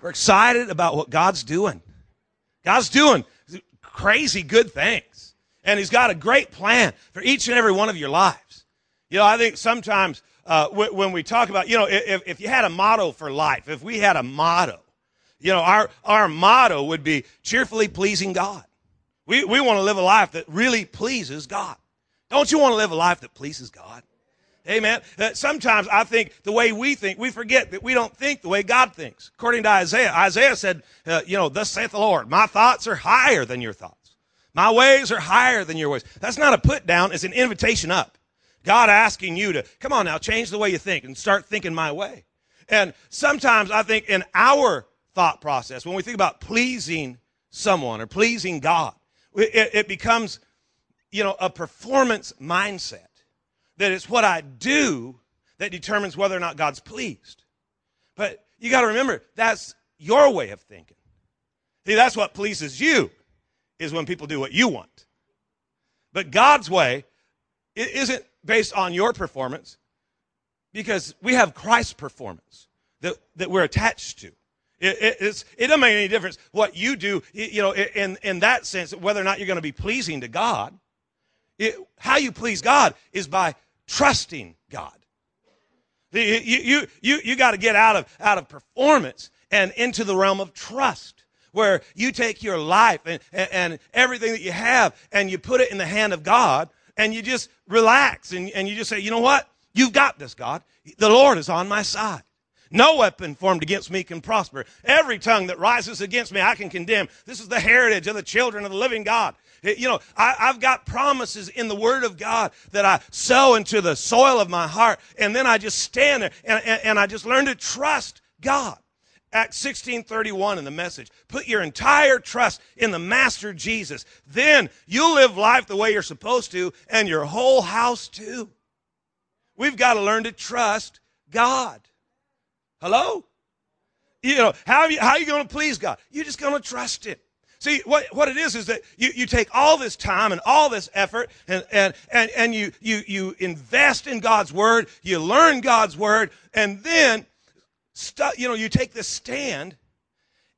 We're excited about what God's doing. God's doing crazy good things. And He's got a great plan for each and every one of your lives. You know, I think sometimes uh, when we talk about, you know, if, if you had a motto for life, if we had a motto, you know, our, our motto would be cheerfully pleasing God. We, we want to live a life that really pleases God. Don't you want to live a life that pleases God? Amen. Uh, sometimes I think the way we think, we forget that we don't think the way God thinks. According to Isaiah, Isaiah said, uh, you know, thus saith the Lord, my thoughts are higher than your thoughts. My ways are higher than your ways. That's not a put down, it's an invitation up. God asking you to, come on now, change the way you think and start thinking my way. And sometimes I think in our thought process, when we think about pleasing someone or pleasing God, it, it becomes, you know, a performance mindset that it's what I do that determines whether or not God's pleased. But you got to remember, that's your way of thinking. See, that's what pleases you, is when people do what you want. But God's way isn't based on your performance because we have Christ's performance that, that we're attached to. It, it, it, doesn't make any difference what you do, you know, in, in that sense, whether or not you're going to be pleasing to God. It, how you please God is by trusting God. You, you, you, you got to get out of, out of performance and into the realm of trust where you take your life and, and, and, everything that you have and you put it in the hand of God and you just relax and, and you just say, you know what? You've got this, God. The Lord is on my side. No weapon formed against me can prosper. Every tongue that rises against me, I can condemn. This is the heritage of the children of the living God. You know, I, have got promises in the Word of God that I sow into the soil of my heart, and then I just stand there and, and, and I just learn to trust God. Acts 16:31 in the message. Put your entire trust in the Master Jesus. Then you'll live life the way you're supposed to, and your whole house too. We've got to learn to trust God. Hello? You know, how you, how are you going to please God? You're just going to trust Him. See, what, what it is is that you, you take all this time and all this effort and, and, and, and you, you, you invest in God's Word, you learn God's Word, and then, stu- you know, you take this stand,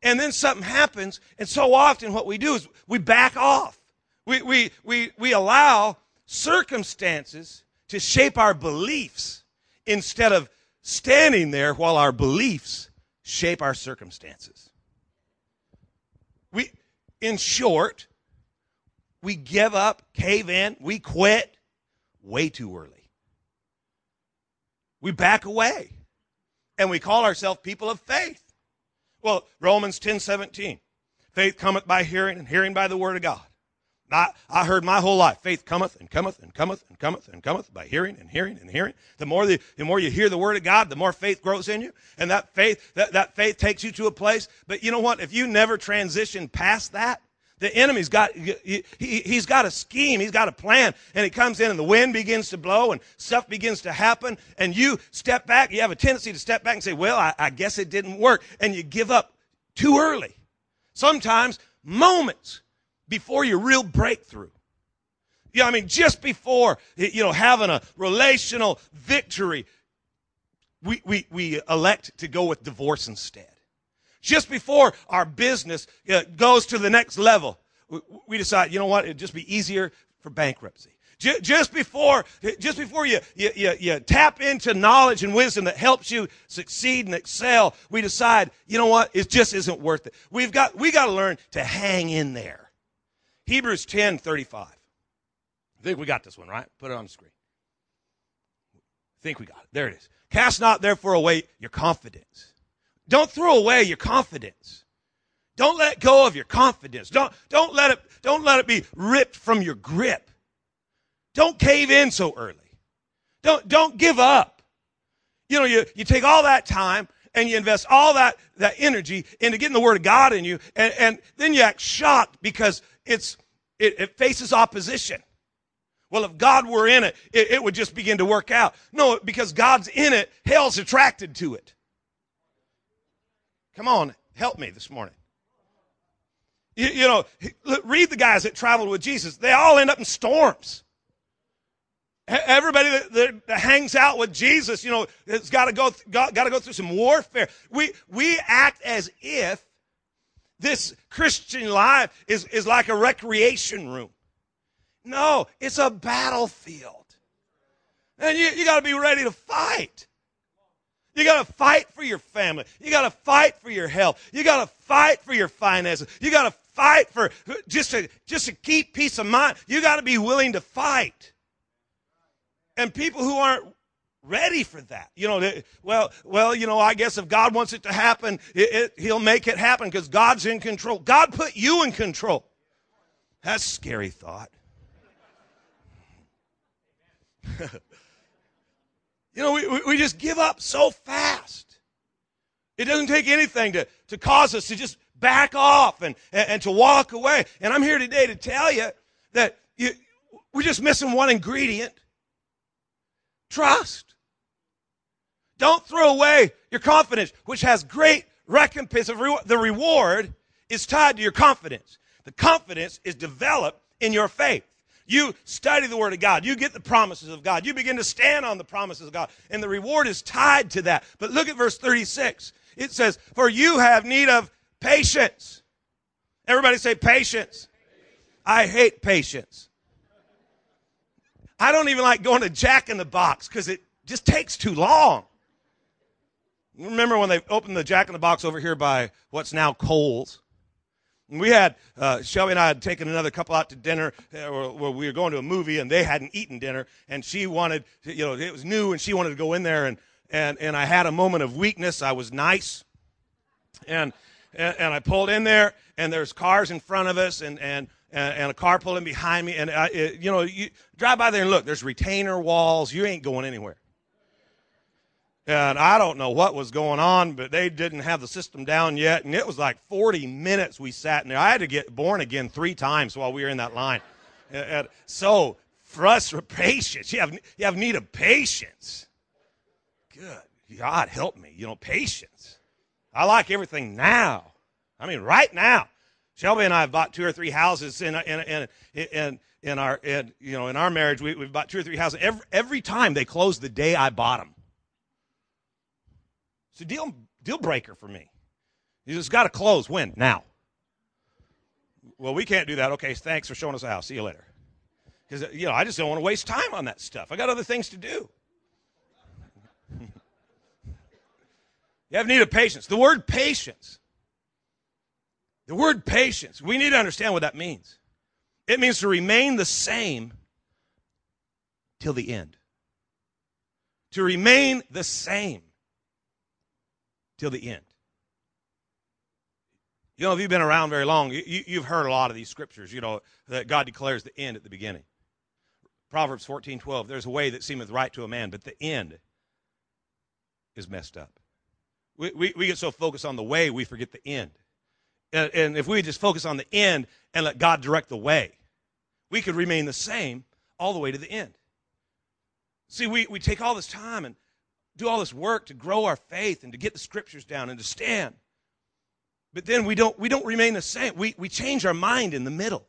and then something happens, and so often what we do is we back off. We, we, we, we allow circumstances to shape our beliefs instead of standing there while our beliefs shape our circumstances. We, in short, we give up, cave in, we quit way too early. We back away and we call ourselves people of faith. Well, Romans 10 17. Faith cometh by hearing, and hearing by the word of God. I, I heard my whole life, faith cometh and cometh and cometh and cometh and cometh by hearing and hearing and hearing. The more the, the more you hear the word of God, the more faith grows in you. And that faith, that, that faith takes you to a place. But you know what? If you never transition past that, the enemy's got, he, has got a scheme. He's got a plan. And he comes in and the wind begins to blow and stuff begins to happen. And you step back. You have a tendency to step back and say, well, I, I guess it didn't work. And you give up too early. Sometimes moments before your real breakthrough. Yeah, I mean, just before, you know, having a relational victory, we, we, we elect to go with divorce instead. Just before our business uh, goes to the next level, we, decide, you know what, it'd just be easier for bankruptcy. Just before, just before you, you, you, you, tap into knowledge and wisdom that helps you succeed and excel, we decide, you know what, it just isn't worth it. We've got, we got to learn to hang in there. Hebrews 10 35. I think we got this one, right? Put it on the screen. I think we got it. There it is. Cast not therefore away your confidence. Don't throw away your confidence. Don't let go of your confidence. Don't, don't, let it, don't let it be ripped from your grip. Don't cave in so early. Don't, don't give up. You know, you, you take all that time and you invest all that, that energy into getting the Word of God in you, and, and then you act shocked because it's, it, it faces opposition. Well, if God were in it, it, it would just begin to work out. No, because God's in it, hell's attracted to it. Come on, help me this morning. You, you, know, read the guys that traveled with Jesus. They all end up in storms. Everybody that, that, that hangs out with Jesus, you know, has got to go got, to go through some warfare. We we act as if this Christian life is, is like a recreation room. No, it's a battlefield. And you, you got to be ready to fight. You got to fight for your family. You got to fight for your health. You got to fight for your finances. You got to fight for just to just to keep peace of mind. You got to be willing to fight. And people who aren't ready for that, you know, well, well, you know, I guess if God wants it to happen, it, it, He'll make it happen because God's in control. God put you in control. That's a scary thought. You know, we, we just give up so fast. It doesn't take anything to, to cause us to just back off and, and, and to walk away. And I'm here today to tell you that you, we're just missing one ingredient trust. Don't throw away your confidence, which has great recompense. The reward is tied to your confidence. The confidence is developed in your faith. You study the Word of God. You get the promises of God. You begin to stand on the promises of God. And the reward is tied to that. But look at verse 36. It says, For you have need of patience. Everybody say patience. I hate patience. I don't even like going to Jack in the Box because it just takes too long. Remember when they opened the Jack in the Box over here by what's now Kohl's? we had uh, Shelby and I had taken another couple out to dinner uh, where we were going to a movie and they hadn't eaten dinner and she wanted you know it was new and she wanted to go in there and and and I had a moment of weakness. I was nice and and, and I pulled in there and there's cars in front of us and and and, a car pulling behind me and I, it, you know you drive by there and look there's retainer walls. You ain't going anywhere and I don't know what was going on, but they didn't have the system down yet. And it was like 40 minutes we sat in there. I had to get born again three times while we were in that line. And so, frustrated, patience. You have, you have need of patience. Good. God help me. You know, patience. I like everything now. I mean, right now. Shelby and I have bought two or three houses in, in, in, in, in our, in, you know, in our marriage. We, we've bought two or three houses. Every, every time they close the day I bought them. It's a deal, deal breaker for me. You just got to close. When? Now. Well, we can't do that. Okay, thanks for showing us the house. See you later. Because, you know, I just don't want to waste time on that stuff. I got other things to do. you have need of patience. The word patience. The word patience. We need to understand what that means. It means to remain the same till the end. To remain the same till the end. You know, if you've been around very long, you, have heard a lot of these scriptures, you know, that God declares the end at the beginning. Proverbs 14, 12, there's a way that seemeth right to a man, but the end is messed up. We, we, we get so focused on the way, we forget the end. And, and if we just focus on the end and let God direct the way, we could remain the same all the way to the end. See, we, we take all this time and do all this work to grow our faith and to get the scriptures down and to stand. But then we don't, we don't remain the same. We, we change our mind in the middle.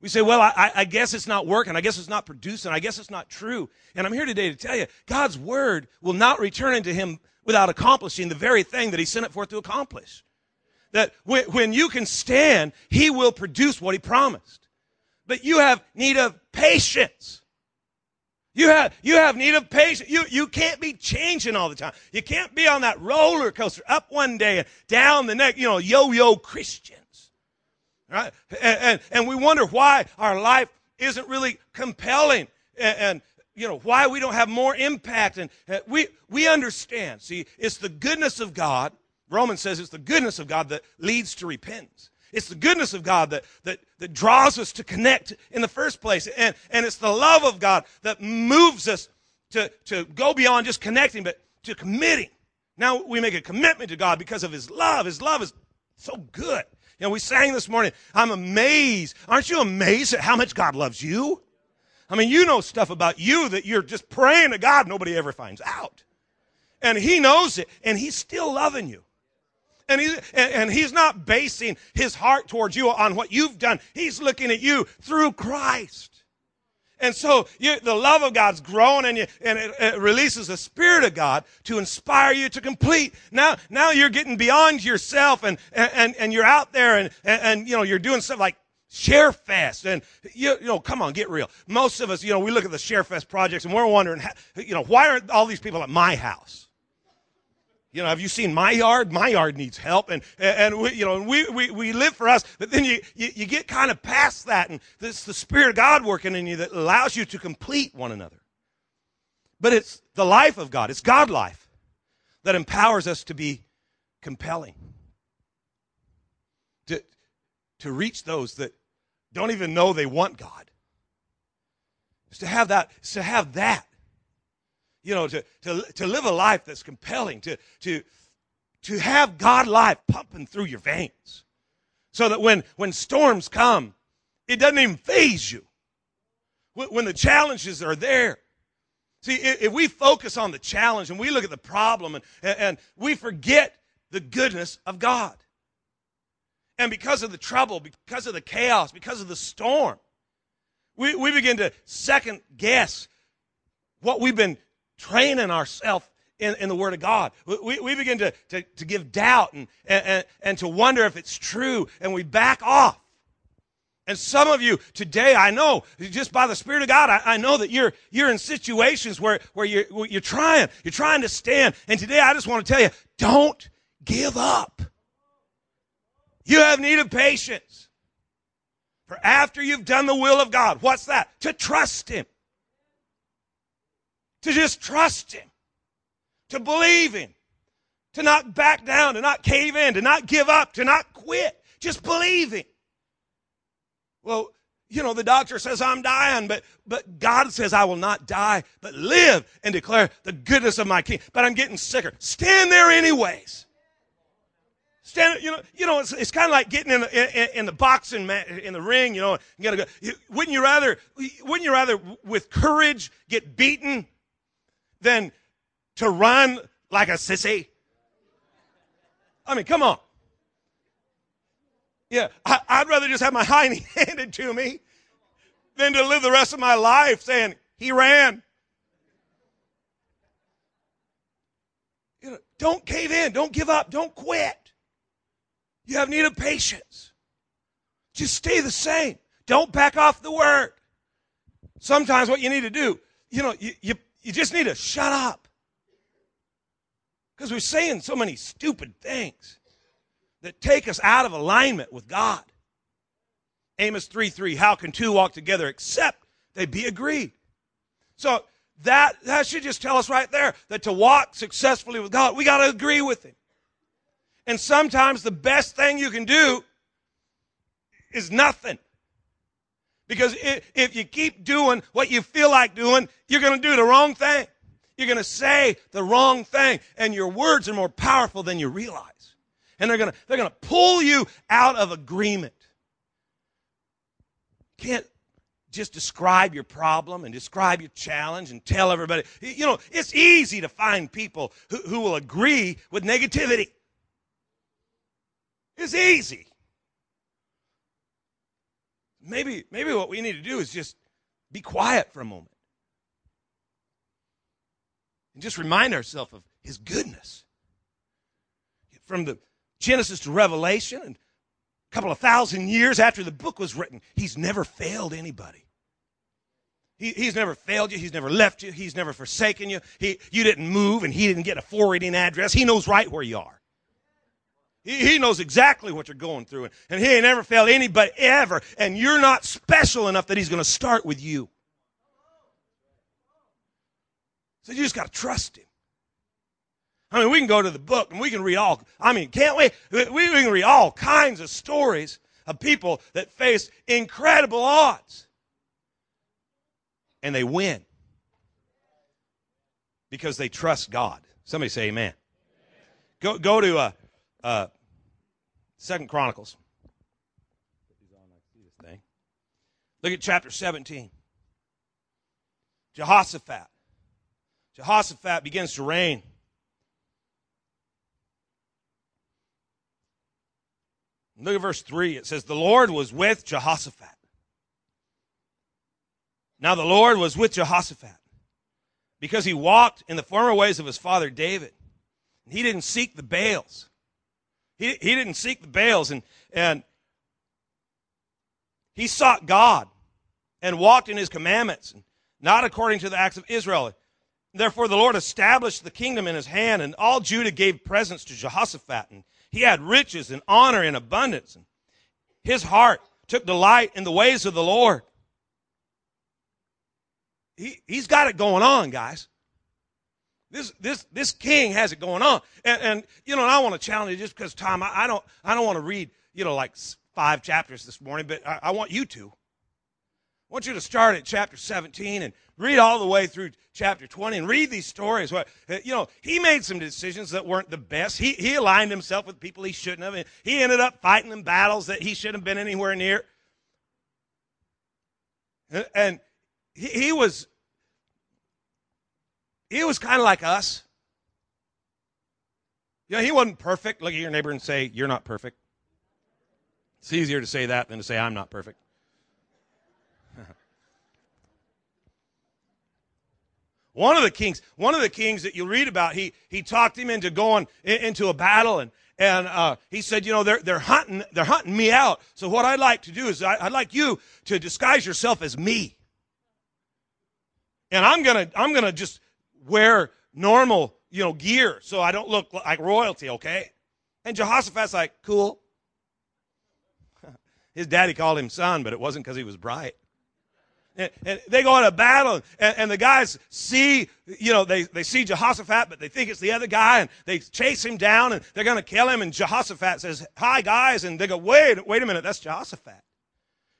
We say, well, I, I guess it's not working. I guess it's not producing. I guess it's not true. And I'm here today to tell you, God's word will not return into him without accomplishing the very thing that he sent it forth to accomplish. That when, when you can stand, he will produce what he promised. But you have need of patience. You have, you have need of patience. You, you can't be changing all the time. You can't be on that roller coaster up one day and down the next, you know, yo-yo Christians. Right? And, and, and we wonder why our life isn't really compelling and, and you know, why we don't have more impact. And uh, we, we understand. See, it's the goodness of God. Romans says it's the goodness of God that leads to repentance. It's the goodness of God that, that, that draws us to connect in the first place. And, and it's the love of God that moves us to, to go beyond just connecting, but to committing. Now we make a commitment to God because of His love. His love is so good. You know, we sang this morning, I'm amazed. Aren't you amazed at how much God loves you? I mean, you know stuff about you that you're just praying to God, nobody ever finds out. And He knows it, and He's still loving you. And, he, and, he's not basing his heart towards you on what you've done. He's looking at you through Christ. And so you, the love of God's growing and, you, and it, it, releases the Spirit of God to inspire you to complete. Now, now you're getting beyond yourself and, and, and you're out there and, and, and you know, you're doing stuff like Share Fest. And, you, you, know, come on, get real. Most of us, you know, we look at the Share Fest projects and we're wondering, you know, why aren't all these people at my house? You know, have you seen my yard? My yard needs help. And, and we, you know, we, we, we live for us, but then you, you, you get kind of past that and it's the Spirit of God working in you that allows you to complete one another. But it's the life of God. It's God life that empowers us to be compelling. To, to reach those that don't even know they want God. It's to have that, it's to have that you know, to, to, to live a life that's compelling, to, to, to have God life pumping through your veins. So that when, when storms come, it doesn't even faze you. When, when the challenges are there. See, if we focus on the challenge and we look at the problem and, and we forget the goodness of God. And because of the trouble, because of the chaos, because of the storm, we, we begin to second guess what we've been training ourselves in, in the Word of God. We, we begin to, to, to give doubt and, and, and to wonder if it's true, and we back off. And some of you today, I know, just by the Spirit of God, I, I, know that you're, you're in situations where, where you're, you're trying, you're trying to stand. And today I just want to tell you, don't give up. You have need of patience. For after you've done the will of God, what's that? To trust Him to just trust Him, to believe Him, to not back down, to not cave in, to not give up, to not quit. Just believe Him. Well, you know, the doctor says I'm dying, but, but God says I will not die, but live and declare the goodness of my King. But I'm getting sicker. Stand there anyways. Stand, you know, you know, it's, it's kind of like getting in the, in, in the boxing mat, in the ring, you know, you gotta go. Wouldn't you rather, wouldn't you rather with courage get beaten than to run like a sissy? I mean, come on. Yeah, I, would rather just have my hiney handed to me than to live the rest of my life saying, he ran. You know, don't cave in. Don't give up. Don't quit. You have need of patience. Just stay the same. Don't back off the word. Sometimes what you need to do, you know, you, you, you just need to shut up. Because we're saying so many stupid things that take us out of alignment with God. Amos 3 3, how can two walk together except they be agreed? So that, that should just tell us right there that to walk successfully with God, we got to agree with Him. And sometimes the best thing you can do is nothing. Because if you keep doing what you feel like doing, you're going to do the wrong thing. You're going to say the wrong thing, and your words are more powerful than you realize. And they're going to, they're going to pull you out of agreement. Can't just describe your problem and describe your challenge and tell everybody. You know, it's easy to find people who, who will agree with negativity. It's easy. Maybe, maybe what we need to do is just be quiet for a moment and just remind ourselves of his goodness. From the Genesis to Revelation, and a couple of thousand years after the book was written, he's never failed anybody. He, he's never failed you. He's never left you. He's never forsaken you. He, you didn't move and he didn't get a forwarding address. He knows right where you are. He, he knows exactly what you're going through. And he ain't ever failed anybody ever. And you're not special enough that he's going to start with you. So you just got to trust him. I mean, we can go to the book and we can read all, I mean, can't we? We can read all kinds of stories of people that face incredible odds. And they win. Because they trust God. Somebody say amen. Go, go to uh, uh, Second Chronicles. Look at chapter 17. Jehoshaphat. Jehoshaphat begins to reign. Look at verse 3. It says, The Lord was with Jehoshaphat. Now the Lord was with Jehoshaphat because he walked in the former ways of his father David. And He didn't seek the Baals. He, he didn't seek the Baals and, and he sought God and walked in his commandments, and not according to the acts of Israel. Therefore, the Lord established the kingdom in his hand, and all Judah gave presents to Jehoshaphat, and he had riches and honor and abundance. And his heart took delight in the ways of the Lord. He, he's got it going on, guys. This, this, this king has it going on. And, and you know, and I want to challenge you just because, Tom, I, I, don't, I don't want to read, you know, like five chapters this morning, but I, I want you to. I want you to start at chapter 17 and read all the way through chapter 20 and read these stories. Uh, you know, he made some decisions that weren't the best. He, he aligned himself with people he shouldn't have. And he ended up fighting in battles that he shouldn't have been anywhere near. And he, he was he was kind of like us. You know, he wasn't perfect. Look at your neighbor and say, You're not perfect. It's easier to say that than to say, I'm not perfect. one of the kings, one of the kings that you read about, he, he talked him into going into a battle and, and uh, he said, you know, they're, they're hunting, they're hunting me out. So what I'd like to do is I, I'd like you to disguise yourself as me. And I'm gonna, I'm gonna just wear normal, you know, gear so I don't look like royalty, okay? And Jehoshaphat's like, cool. His daddy called him son, but it wasn't because he was bright. And, and, they go into battle, and, and, the guys see, you know, they, they see Jehoshaphat, but they think it's the other guy, and they chase him down, and they're going to kill him. And Jehoshaphat says, "Hi, guys," and they go, "Wait, wait a minute, that's Jehoshaphat."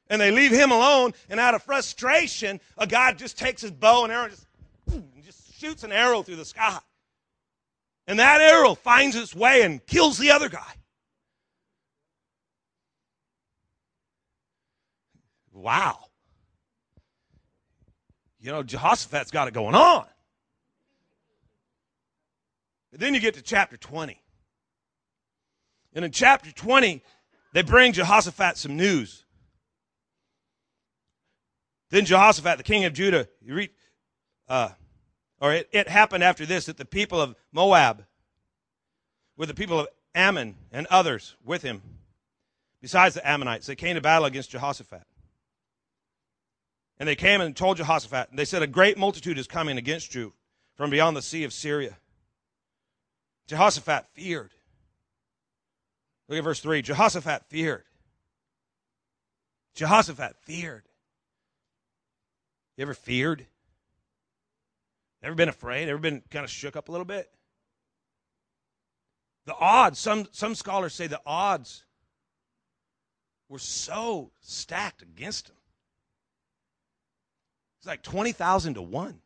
And they leave him alone, and out of frustration, a guy just takes his bow and arrow and just, shoots an arrow through the sky. And that arrow finds its way and kills the other guy. Wow. You know, Jehoshaphat's got it going on. But then you get to chapter 20. And in chapter 20, they bring Jehoshaphat some news. Then Jehoshaphat, the king of Judah, uh, or it, it happened after this that the people of Moab, with the people of Ammon and others with him, besides the Ammonites, they came to battle against Jehoshaphat. And they came and told Jehoshaphat, and they said, A great multitude is coming against you from beyond the sea of Syria. Jehoshaphat feared. Look at verse 3. Jehoshaphat feared. Jehoshaphat feared. You ever feared? Ever been afraid? Ever been kind of shook up a little bit? The odds, some, some scholars say the odds were so stacked against him. It's like 20,000 to 1.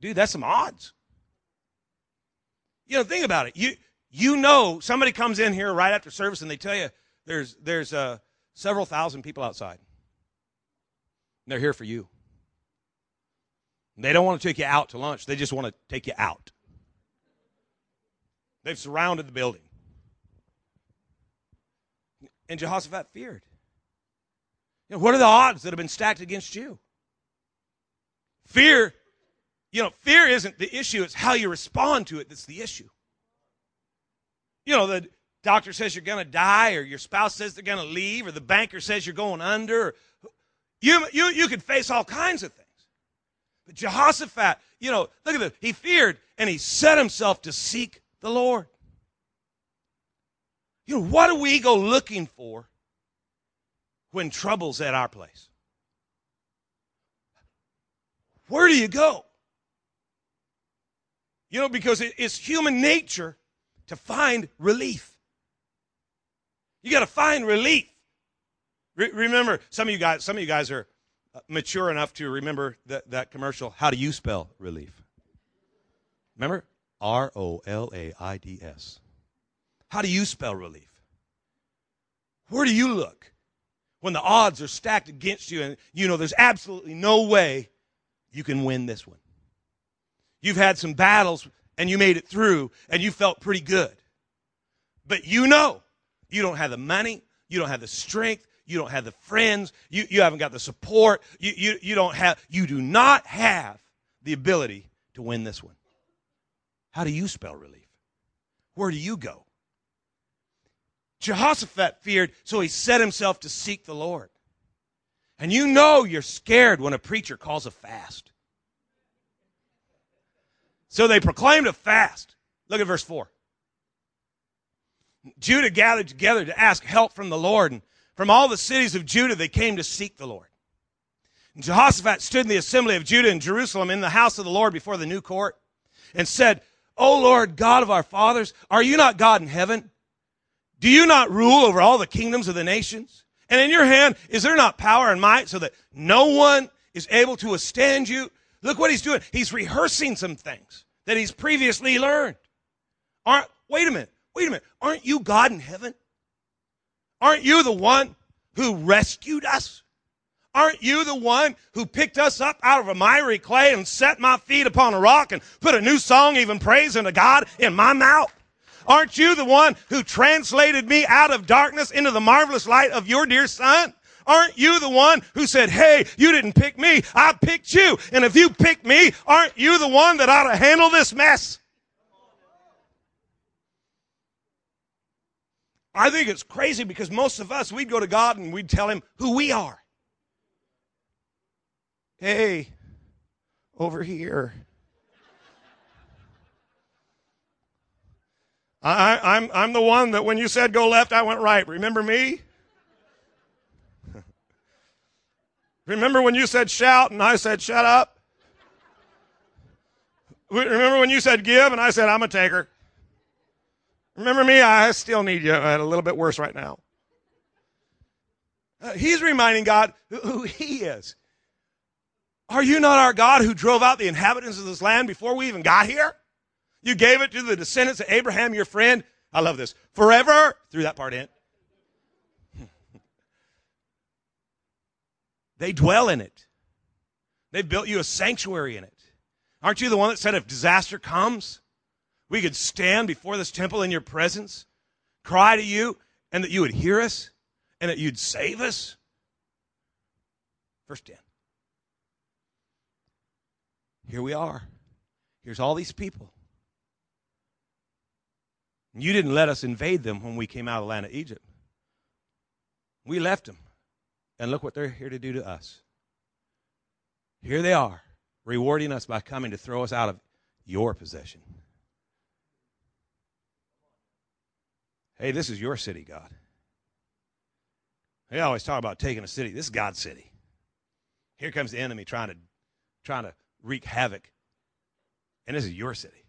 Dude, that's some odds. You know, think about it. You you know somebody comes in here right after service and they tell you there's there's uh, several thousand people outside. And they're here for you. They don't want to take you out to lunch. They just want to take you out. They've surrounded the building. And Jehoshaphat feared. You know, what are the odds that have been stacked against you? Fear, you know, fear isn't the issue, it's how you respond to it that's the issue. You know, the doctor says you're going to die, or your spouse says they're going to leave, or the banker says you're going under. You, you, you could face all kinds of things. But Jehoshaphat, you know, look at this. He feared and he set himself to seek the Lord. You know, what do we go looking for when trouble's at our place? Where do you go? You know, because it's human nature to find relief. You got to find relief. Re- remember, some of you guys, some of you guys are Uh, mature enough to remember that, that commercial. How do you spell relief? Remember? R O L A I D S. How do you spell relief? Where do you look? when the odds are stacked against you and you know there's absolutely no way you can win this one. You've had some battles and you made it through and you felt pretty good. But you know you don't have the money, you don't have the strength, You don't have the friends. You, you haven't got the support. You, you, you don't have, you do not have the ability to win this one. How do you spell relief? Where do you go? Jehoshaphat feared, so he set himself to seek the Lord. And you know you're scared when a preacher calls a fast. So they proclaimed a fast. Look at verse 4. Judah gathered together to ask help from the Lord, and from all the cities of Judah they came to seek the Lord. And Jehoshaphat stood in the assembly of Judah in Jerusalem in the house of the Lord before the new court and said, O Lord, God of our fathers, are you not God in heaven? Do you not rule over all the kingdoms of the nations? And in your hand, is there not power and might so that no one is able to withstand you? Look what he's doing. He's rehearsing some things that he's previously learned. Aren't, wait a minute. Wait a minute. Aren't you God in heaven? Aren't you the one who rescued us? Aren't you the one who picked us up out of a miry clay and set my feet upon a rock and put a new song, even praise unto God, in my mouth? Aren't you the one who translated me out of darkness into the marvelous light of your dear son? Aren't you the one who said, Hey, you didn't pick me. I picked you. And if you picked me, aren't you the one that ought to handle this mess? I think it's crazy because most of us, we'd go to God and we'd tell him who we are. Hey, over here. I, I'm, I'm the one that when you said go left, I went right. Remember me? Remember when you said shout and I said shut up? Remember when you said give and I said I'm a taker? Remember me? I still need you. a little bit worse right now. Uh, he's reminding God who he is. Are you not our God who drove out the inhabitants of this land before we even got here? You gave it to the descendants of Abraham, your friend. I love this. Forever. Threw that part in. they dwell in it. They've built you a sanctuary in it. Aren't you the one that said if disaster comes, we could stand before this temple in your presence, cry to you, and that you would hear us, and that you'd save us? Verse 10. Here we are. Here's all these people. You didn't let us invade them when we came out of the land of Egypt. We left them. And look what they're here to do to us. Here they are, rewarding us by coming to throw us out of your possession. Hey, this is your city, God. They always talk about taking a city. This is God's city. Here comes the enemy trying to trying to wreak havoc. And this is your city.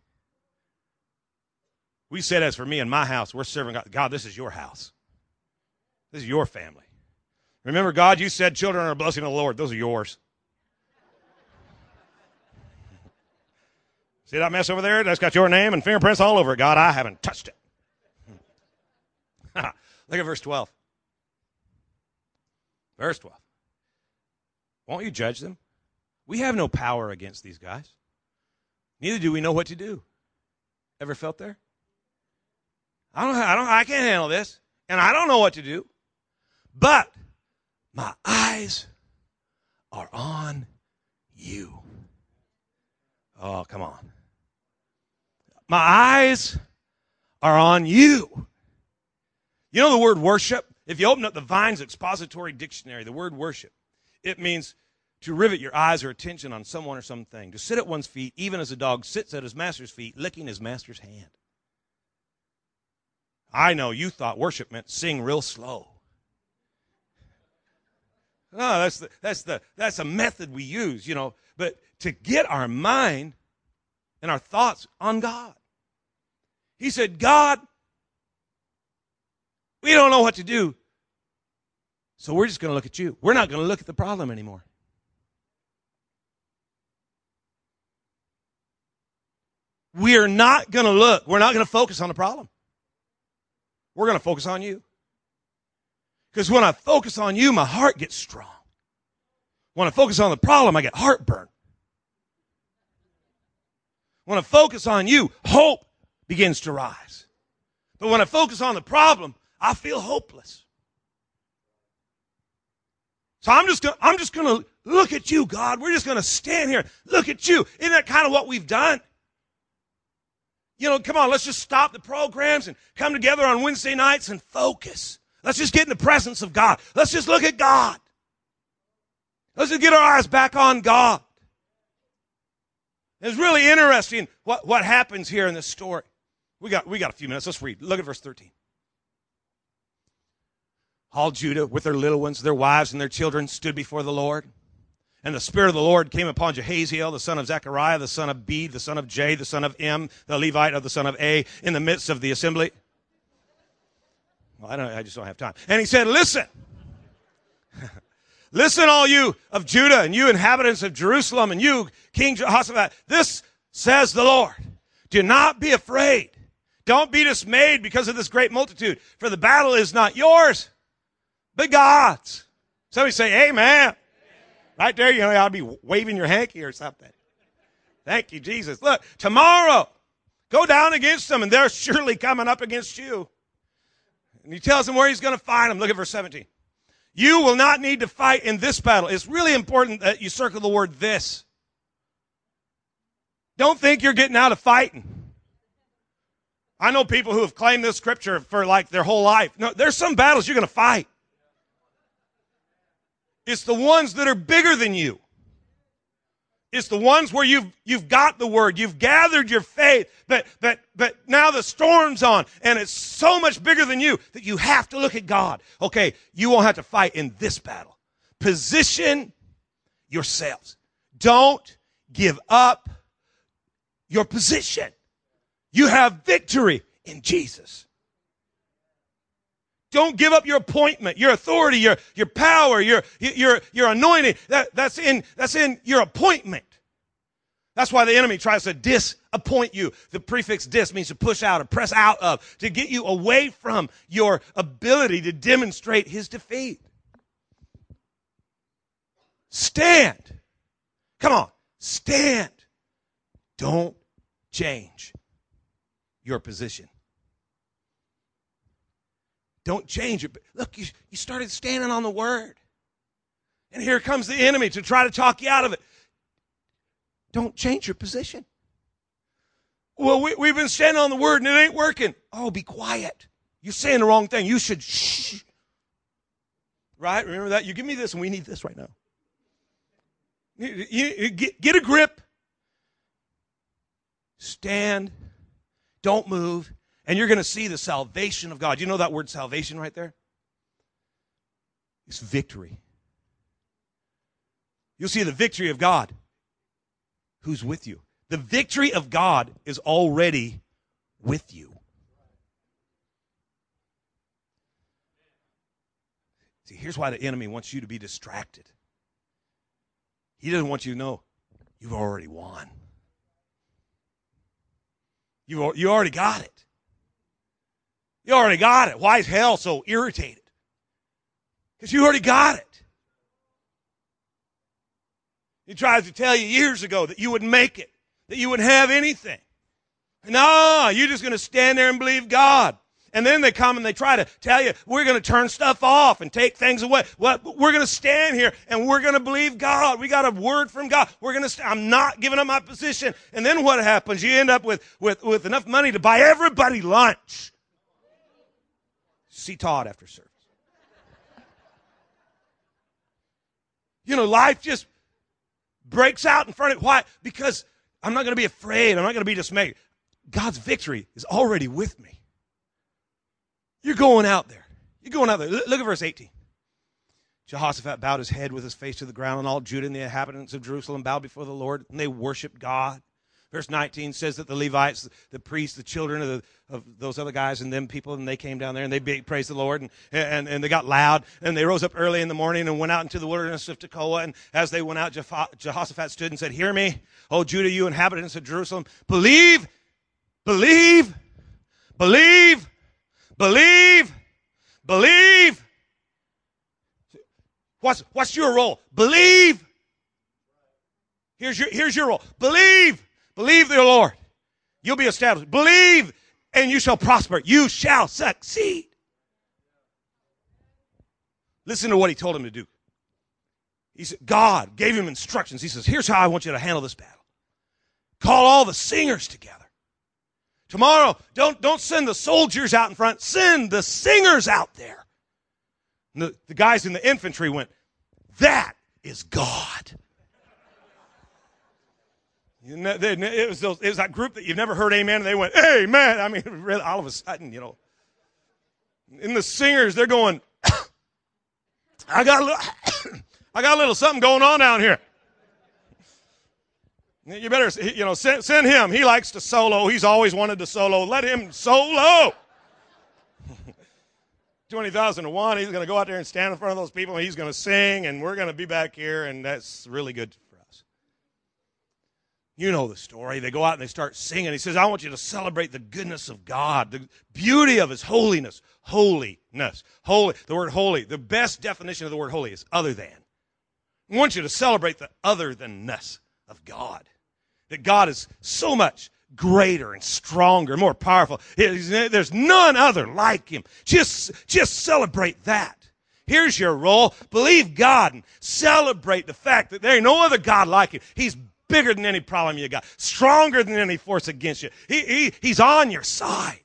We said, as for me and my house, we're serving God. God, this is your house. This is your family. Remember, God, you said children are a blessing of the Lord. Those are yours. See that mess over there? That's got your name and fingerprints all over it. God, I haven't touched it. Look at verse 12. Verse 12. Won't you judge them? We have no power against these guys. Neither do we know what to do. Ever felt there? I don't, I don't, I can't handle this, and I don't know what to do. But my eyes are on you. Oh, come on. My eyes are on you. You know the word worship? If you open up the Vine's Expository Dictionary, the word worship, it means to rivet your eyes or attention on someone or something, to sit at one's feet, even as a dog sits at his master's feet, licking his master's hand. I know you thought worship meant sing real slow. No, that's the, that's the that's a method we use, you know. But to get our mind and our thoughts on God. He said, God, we don't know what to do. So we're just going to look at you. We're not going to look at the problem anymore. We are not going to look. We're not going to focus on the problem. We're going to focus on you. Because when I focus on you, my heart gets strong. When I focus on the problem, I get heartburn. When I focus on you, hope begins to rise. But when I focus on the problem, I feel hopeless. So I'm just gonna, I'm just gonna look at you, God. We're just gonna stand here, look at you. Isn't that kind of what we've done? You know, come on, let's just stop the programs and come together on Wednesday nights and focus. Let's just get in the presence of God. Let's just look at God. Let's just get our eyes back on God. It's really interesting what, what happens here in this story. We got, we got a few minutes. Let's read. Look at verse 13. All Judah, with their little ones, their wives, and their children, stood before the Lord. And the Spirit of the Lord came upon Jehaziel, the son of Zechariah, the son of Beed, the son of J, the son of M, the Levite of the son of A, in the midst of the assembly. Well, I, don't, I just don't have time. And he said, Listen. Listen, all you of Judah and you inhabitants of Jerusalem and you, King Jehoshaphat. This says the Lord. Do not be afraid. Don't be dismayed because of this great multitude, for the battle is not yours, but God's. Somebody say, Amen. Right there, you know, I'll be waving your hanky or something. Thank you, Jesus. Look, tomorrow, go down against them, and they're surely coming up against you. And he tells them where he's going to find them. Look at verse 17. You will not need to fight in this battle. It's really important that you circle the word this. Don't think you're getting out of fighting. I know people who have claimed this scripture for like their whole life. No, there's some battles you're going to fight. It's the ones that are bigger than you. It's the ones where you've, you've got the word, you've gathered your faith, but, but, but now the storm's on and it's so much bigger than you that you have to look at God. Okay, you won't have to fight in this battle. Position yourselves. Don't give up your position. You have victory in Jesus. Don't give up your appointment, your authority, your, your power, your, your, your anointing. That, that's, in, that's in your appointment. That's why the enemy tries to disappoint you. The prefix dis means to push out or press out of, to get you away from your ability to demonstrate his defeat. Stand. Come on. Stand. Don't change your position. Don't change it. But Look, you, you started standing on the word. And here comes the enemy to try to talk you out of it. Don't change your position. Well, we, we've been standing on the word and it ain't working. Oh, be quiet. You're saying the wrong thing. You should shh. Right? Remember that? You give me this and we need this right now. You, you, get, get a grip. Stand. Don't move and you're going to see the salvation of God. You know that word salvation right there? It's victory. You'll see the victory of God. Who's with you? The victory of God is already with you. See, here's why the enemy wants you to be distracted. He doesn't want you to know you've already won. You, you already got it. You already got it. Why is hell so irritated? Because you already got it. He tries to tell you years ago that you wouldn't make it, that you wouldn't have anything. No, you're just going to stand there and believe God. And then they come and they try to tell you, we're going to turn stuff off and take things away. What? We're going to stand here and we're going to believe God. We got a word from God. We're going to, st- I'm not giving up my position. And then what happens? You end up with, with, with enough money to buy everybody lunch see Todd after service. You know, life just breaks out in front of why? Because I'm not going to be afraid. I'm not going to be dismayed. God's victory is already with me. You're going out there. You're going out there. Look at verse 18. Jehoshaphat bowed his head with his face to the ground, and all Judah and the inhabitants of Jerusalem bowed before the Lord, and they worshiped God. Verse 19 says that the Levites, the priests, the children of, the, of those other guys and them people, and they came down there and they praised the Lord and, and, and they got loud and they rose up early in the morning and went out into the wilderness of Tekoa. And as they went out, Jehoshaphat stood and said, Hear me, O Judah, you inhabitants of Jerusalem. Believe, believe, believe, believe, believe. What's, what's your role? Believe. Here's your, here's your role. Believe. Believe the Lord. You'll be established. Believe and you shall prosper. You shall succeed. Listen to what he told him to do. he said, God gave him instructions. He says, Here's how I want you to handle this battle. Call all the singers together. Tomorrow, don't, don't send the soldiers out in front, send the singers out there. The, the guys in the infantry went, That is God. It was, those, it was that group that you've never heard amen, and they went, Amen. I mean, really, all of a sudden, you know. In the singers, they're going, I got a little, I got a little something going on down here. You better, you know, send, send him. He likes to solo. He's always wanted to solo. Let him solo. 20,001, he's going to go out there and stand in front of those people and he's going to sing and we're going to be back here and that's really good. You know the story. They go out and they start singing. He says, I want you to celebrate the goodness of God, the beauty of his holiness. Holiness. Holy. The word holy, the best definition of the word holy is other than. I want you to celebrate the other thanness of God that God is so much greater and stronger, more powerful. There's none other like him. Just, just celebrate that. Here's your role. Believe God and celebrate the fact that there ain't no other God like him. He's bigger than any problem you got, stronger than any force against you. He, he, he's on your side.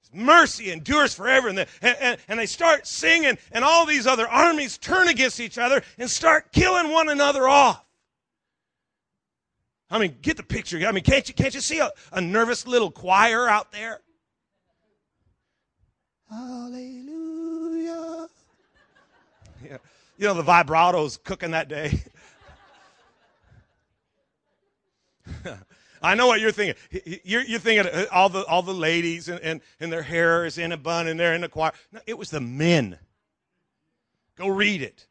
His mercy endures forever. And, the, and, and they start singing, and all these other armies turn against each other and start killing one another off. I mean, get the picture. I mean, can't you, can't you see a, a nervous little choir out there? Hallelujah. Yeah. You know, the vibrato's cooking that day. I know what you're thinking. You're, you're, thinking uh, all the, all the ladies and, and, and their hair is in a bun and they're in the choir. No, it was the men. Go read it.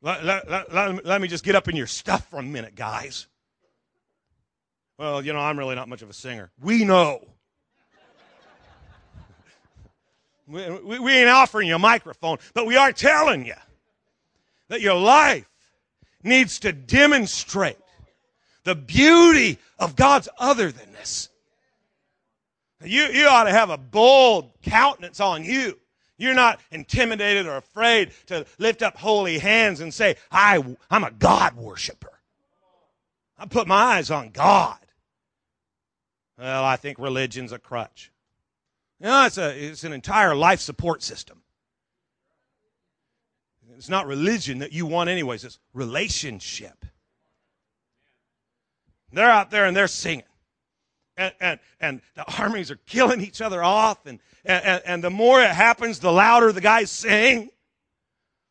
Let, let, let, let, me just get up in your stuff for a minute, guys. Well, you know, I'm really not much of a singer. We know. we, we, we ain't offering you a microphone, but we are telling you that your life needs to demonstrate the beauty of God's other than this. You, you ought to have a bold countenance on you you're not intimidated or afraid to lift up holy hands and say, I, I'm a God worshiper. I put my eyes on God. Well, I think religion's a crutch. You know, it's, a, it's an entire life support system. It's not religion that you want, anyways, it's relationship. They're out there and they're singing and, and, and the armies are killing each other off. And, and, and the more it happens, the louder the guys sing.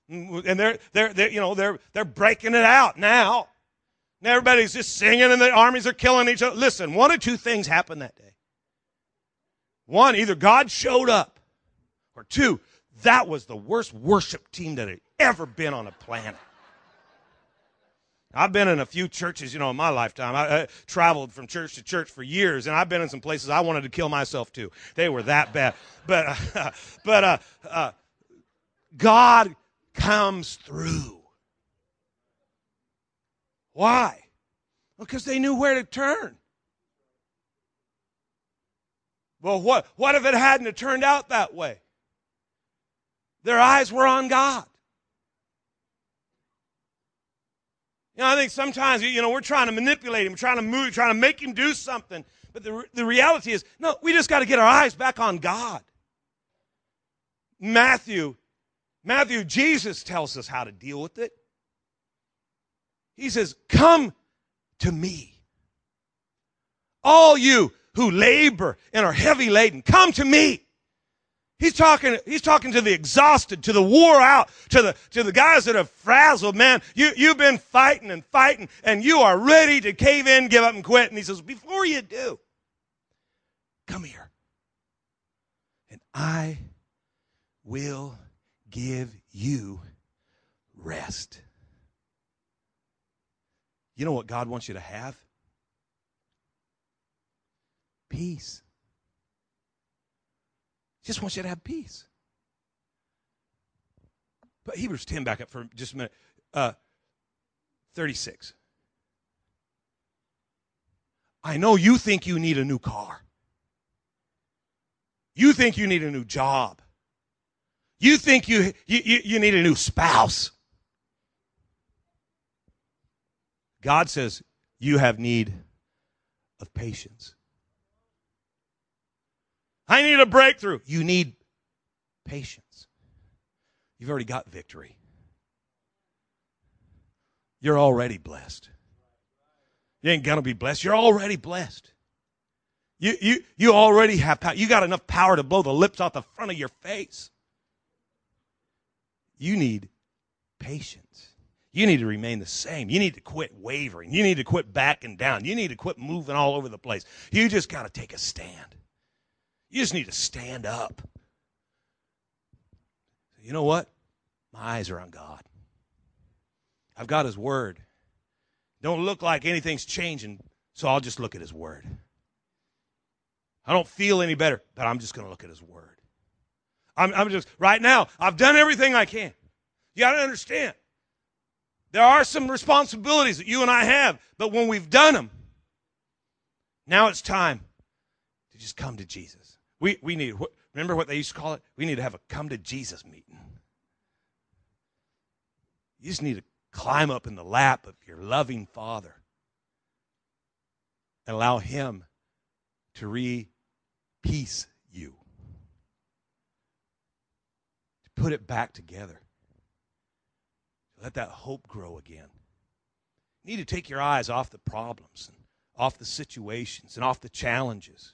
And they're, they're, they're, you know, they're, they're breaking it out now. And everybody's just singing and the armies are killing each other. Listen, one or two things happened that day. One, either God showed up, or two, that was the worst worship team that had ever been on a planet. I've been in a few churches, you know, in my lifetime. I, I, traveled from church to church for years, and I've been in some places I wanted to kill myself too. They were that bad. But, uh, but uh, uh, God comes through. Why? Because they knew where to turn. Well, what, what if it hadn't turned out that way? Their eyes were on God. You know, I think sometimes, you know, we're trying to manipulate him, trying to move, trying to make him do something. But the, the reality is, no, we just got to get our eyes back on God. Matthew, Matthew, Jesus tells us how to deal with it. He says, Come to me. All you who labor and are heavy laden, come to me. He's talking, he's talking to the exhausted, to the wore out, to the, to the guys that are frazzled. Man, you, you've been fighting and fighting and you are ready to cave in, give up and quit. And he says, before you do, come here and I will give you rest. You know what God wants you to have? Peace just wants you to have peace. But Hebrews 10 back up for just a minute. Uh, 36. I know you think you need a new car. You think you need a new job. You think you, you, you, you need a new spouse. God says you have need of patience. I need a breakthrough. You need patience. You've already got victory. You're already blessed. You ain't gonna be blessed. You're already blessed. You, you, you already have power. You got enough power to blow the lips off the front of your face. You need patience. You need to remain the same. You need to quit wavering. You need to quit backing down. You need to quit moving all over the place. You just got to take a stand. You just need to stand up. You know what? My eyes are on God. I've got His Word. Don't look like anything's changing, so I'll just look at His Word. I don't feel any better, but I'm just going to look at His Word. I'm, I'm just, right now, I've done everything I can. You got to understand. There are some responsibilities that you and I have, but when we've done them, now it's time to just come to Jesus. We, we need, remember what they used to call it? We need to have a come to Jesus meeting. You just need to climb up in the lap of your loving Father and allow Him to re peace you, to put it back together. Let that hope grow again. You need to take your eyes off the problems and off the situations and off the challenges.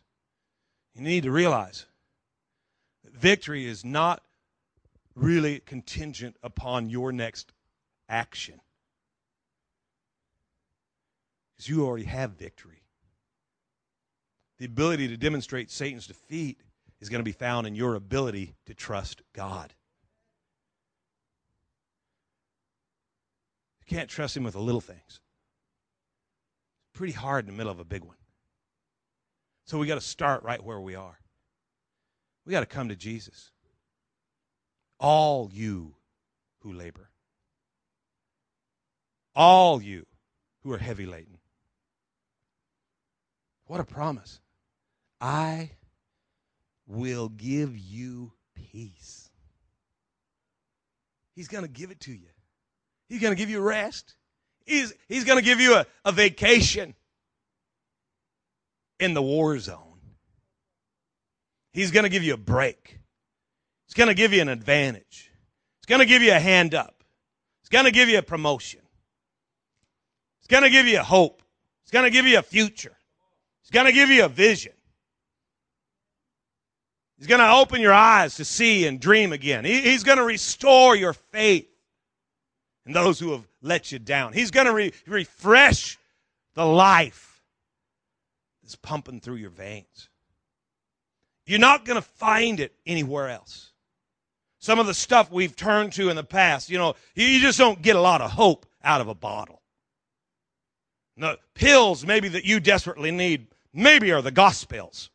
You need to realize that victory is not really contingent upon your next action. Because you already have victory. The ability to demonstrate Satan's defeat is going to be found in your ability to trust God. You can't trust Him with the little things. It's pretty hard in the middle of a big one. So we got to start right where we are. We got to come to Jesus. All you who labor, all you who are heavy laden. What a promise. I will give you peace. He's going to give it to you. He's going to give you rest. He's, he's going to give you a, a vacation in the war zone. He's going to give you a break. He's going to give you an advantage. He's going to give you a hand up. He's going to give you a promotion. He's going to give you a hope. He's going to give you a future. He's going to give you a vision. He's going to open your eyes to see and dream again. He, he's going to restore your faith in those who have let you down. He's going to re- refresh the life that's pumping through your veins. You're not going to find it anywhere else. Some of the stuff we've turned to in the past, you know, you just don't get a lot of hope out of a bottle. The pills maybe that you desperately need maybe are the gospels.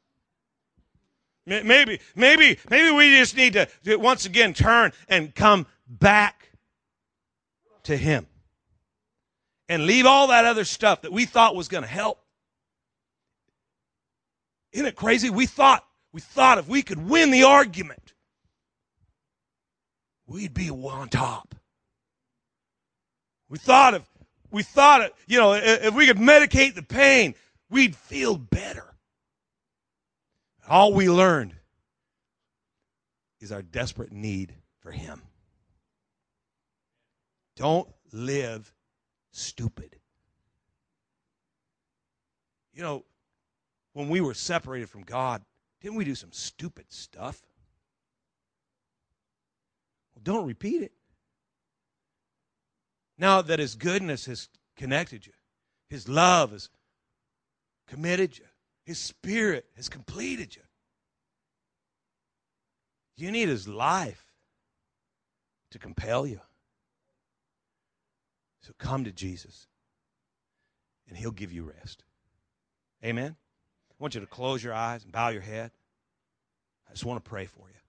Maybe, maybe, maybe we just need to, to once again turn and come back to Him and leave all that other stuff that we thought was going to help. Isn't it crazy? We thought, we thought if we could win the argument, we'd be on top. We thought if we thought, if, you know, if we could medicate the pain, we'd feel better. All we learned is our desperate need for Him. Don't live stupid. You know, when we were separated from God, didn't we do some stupid stuff? Well, don't repeat it. Now that His goodness has connected you, His love has committed you, his Spirit has completed you. You need His life to compel you. So come to Jesus, and He'll give you rest. Amen? I want you to close your eyes and bow your head. I just want to pray for you.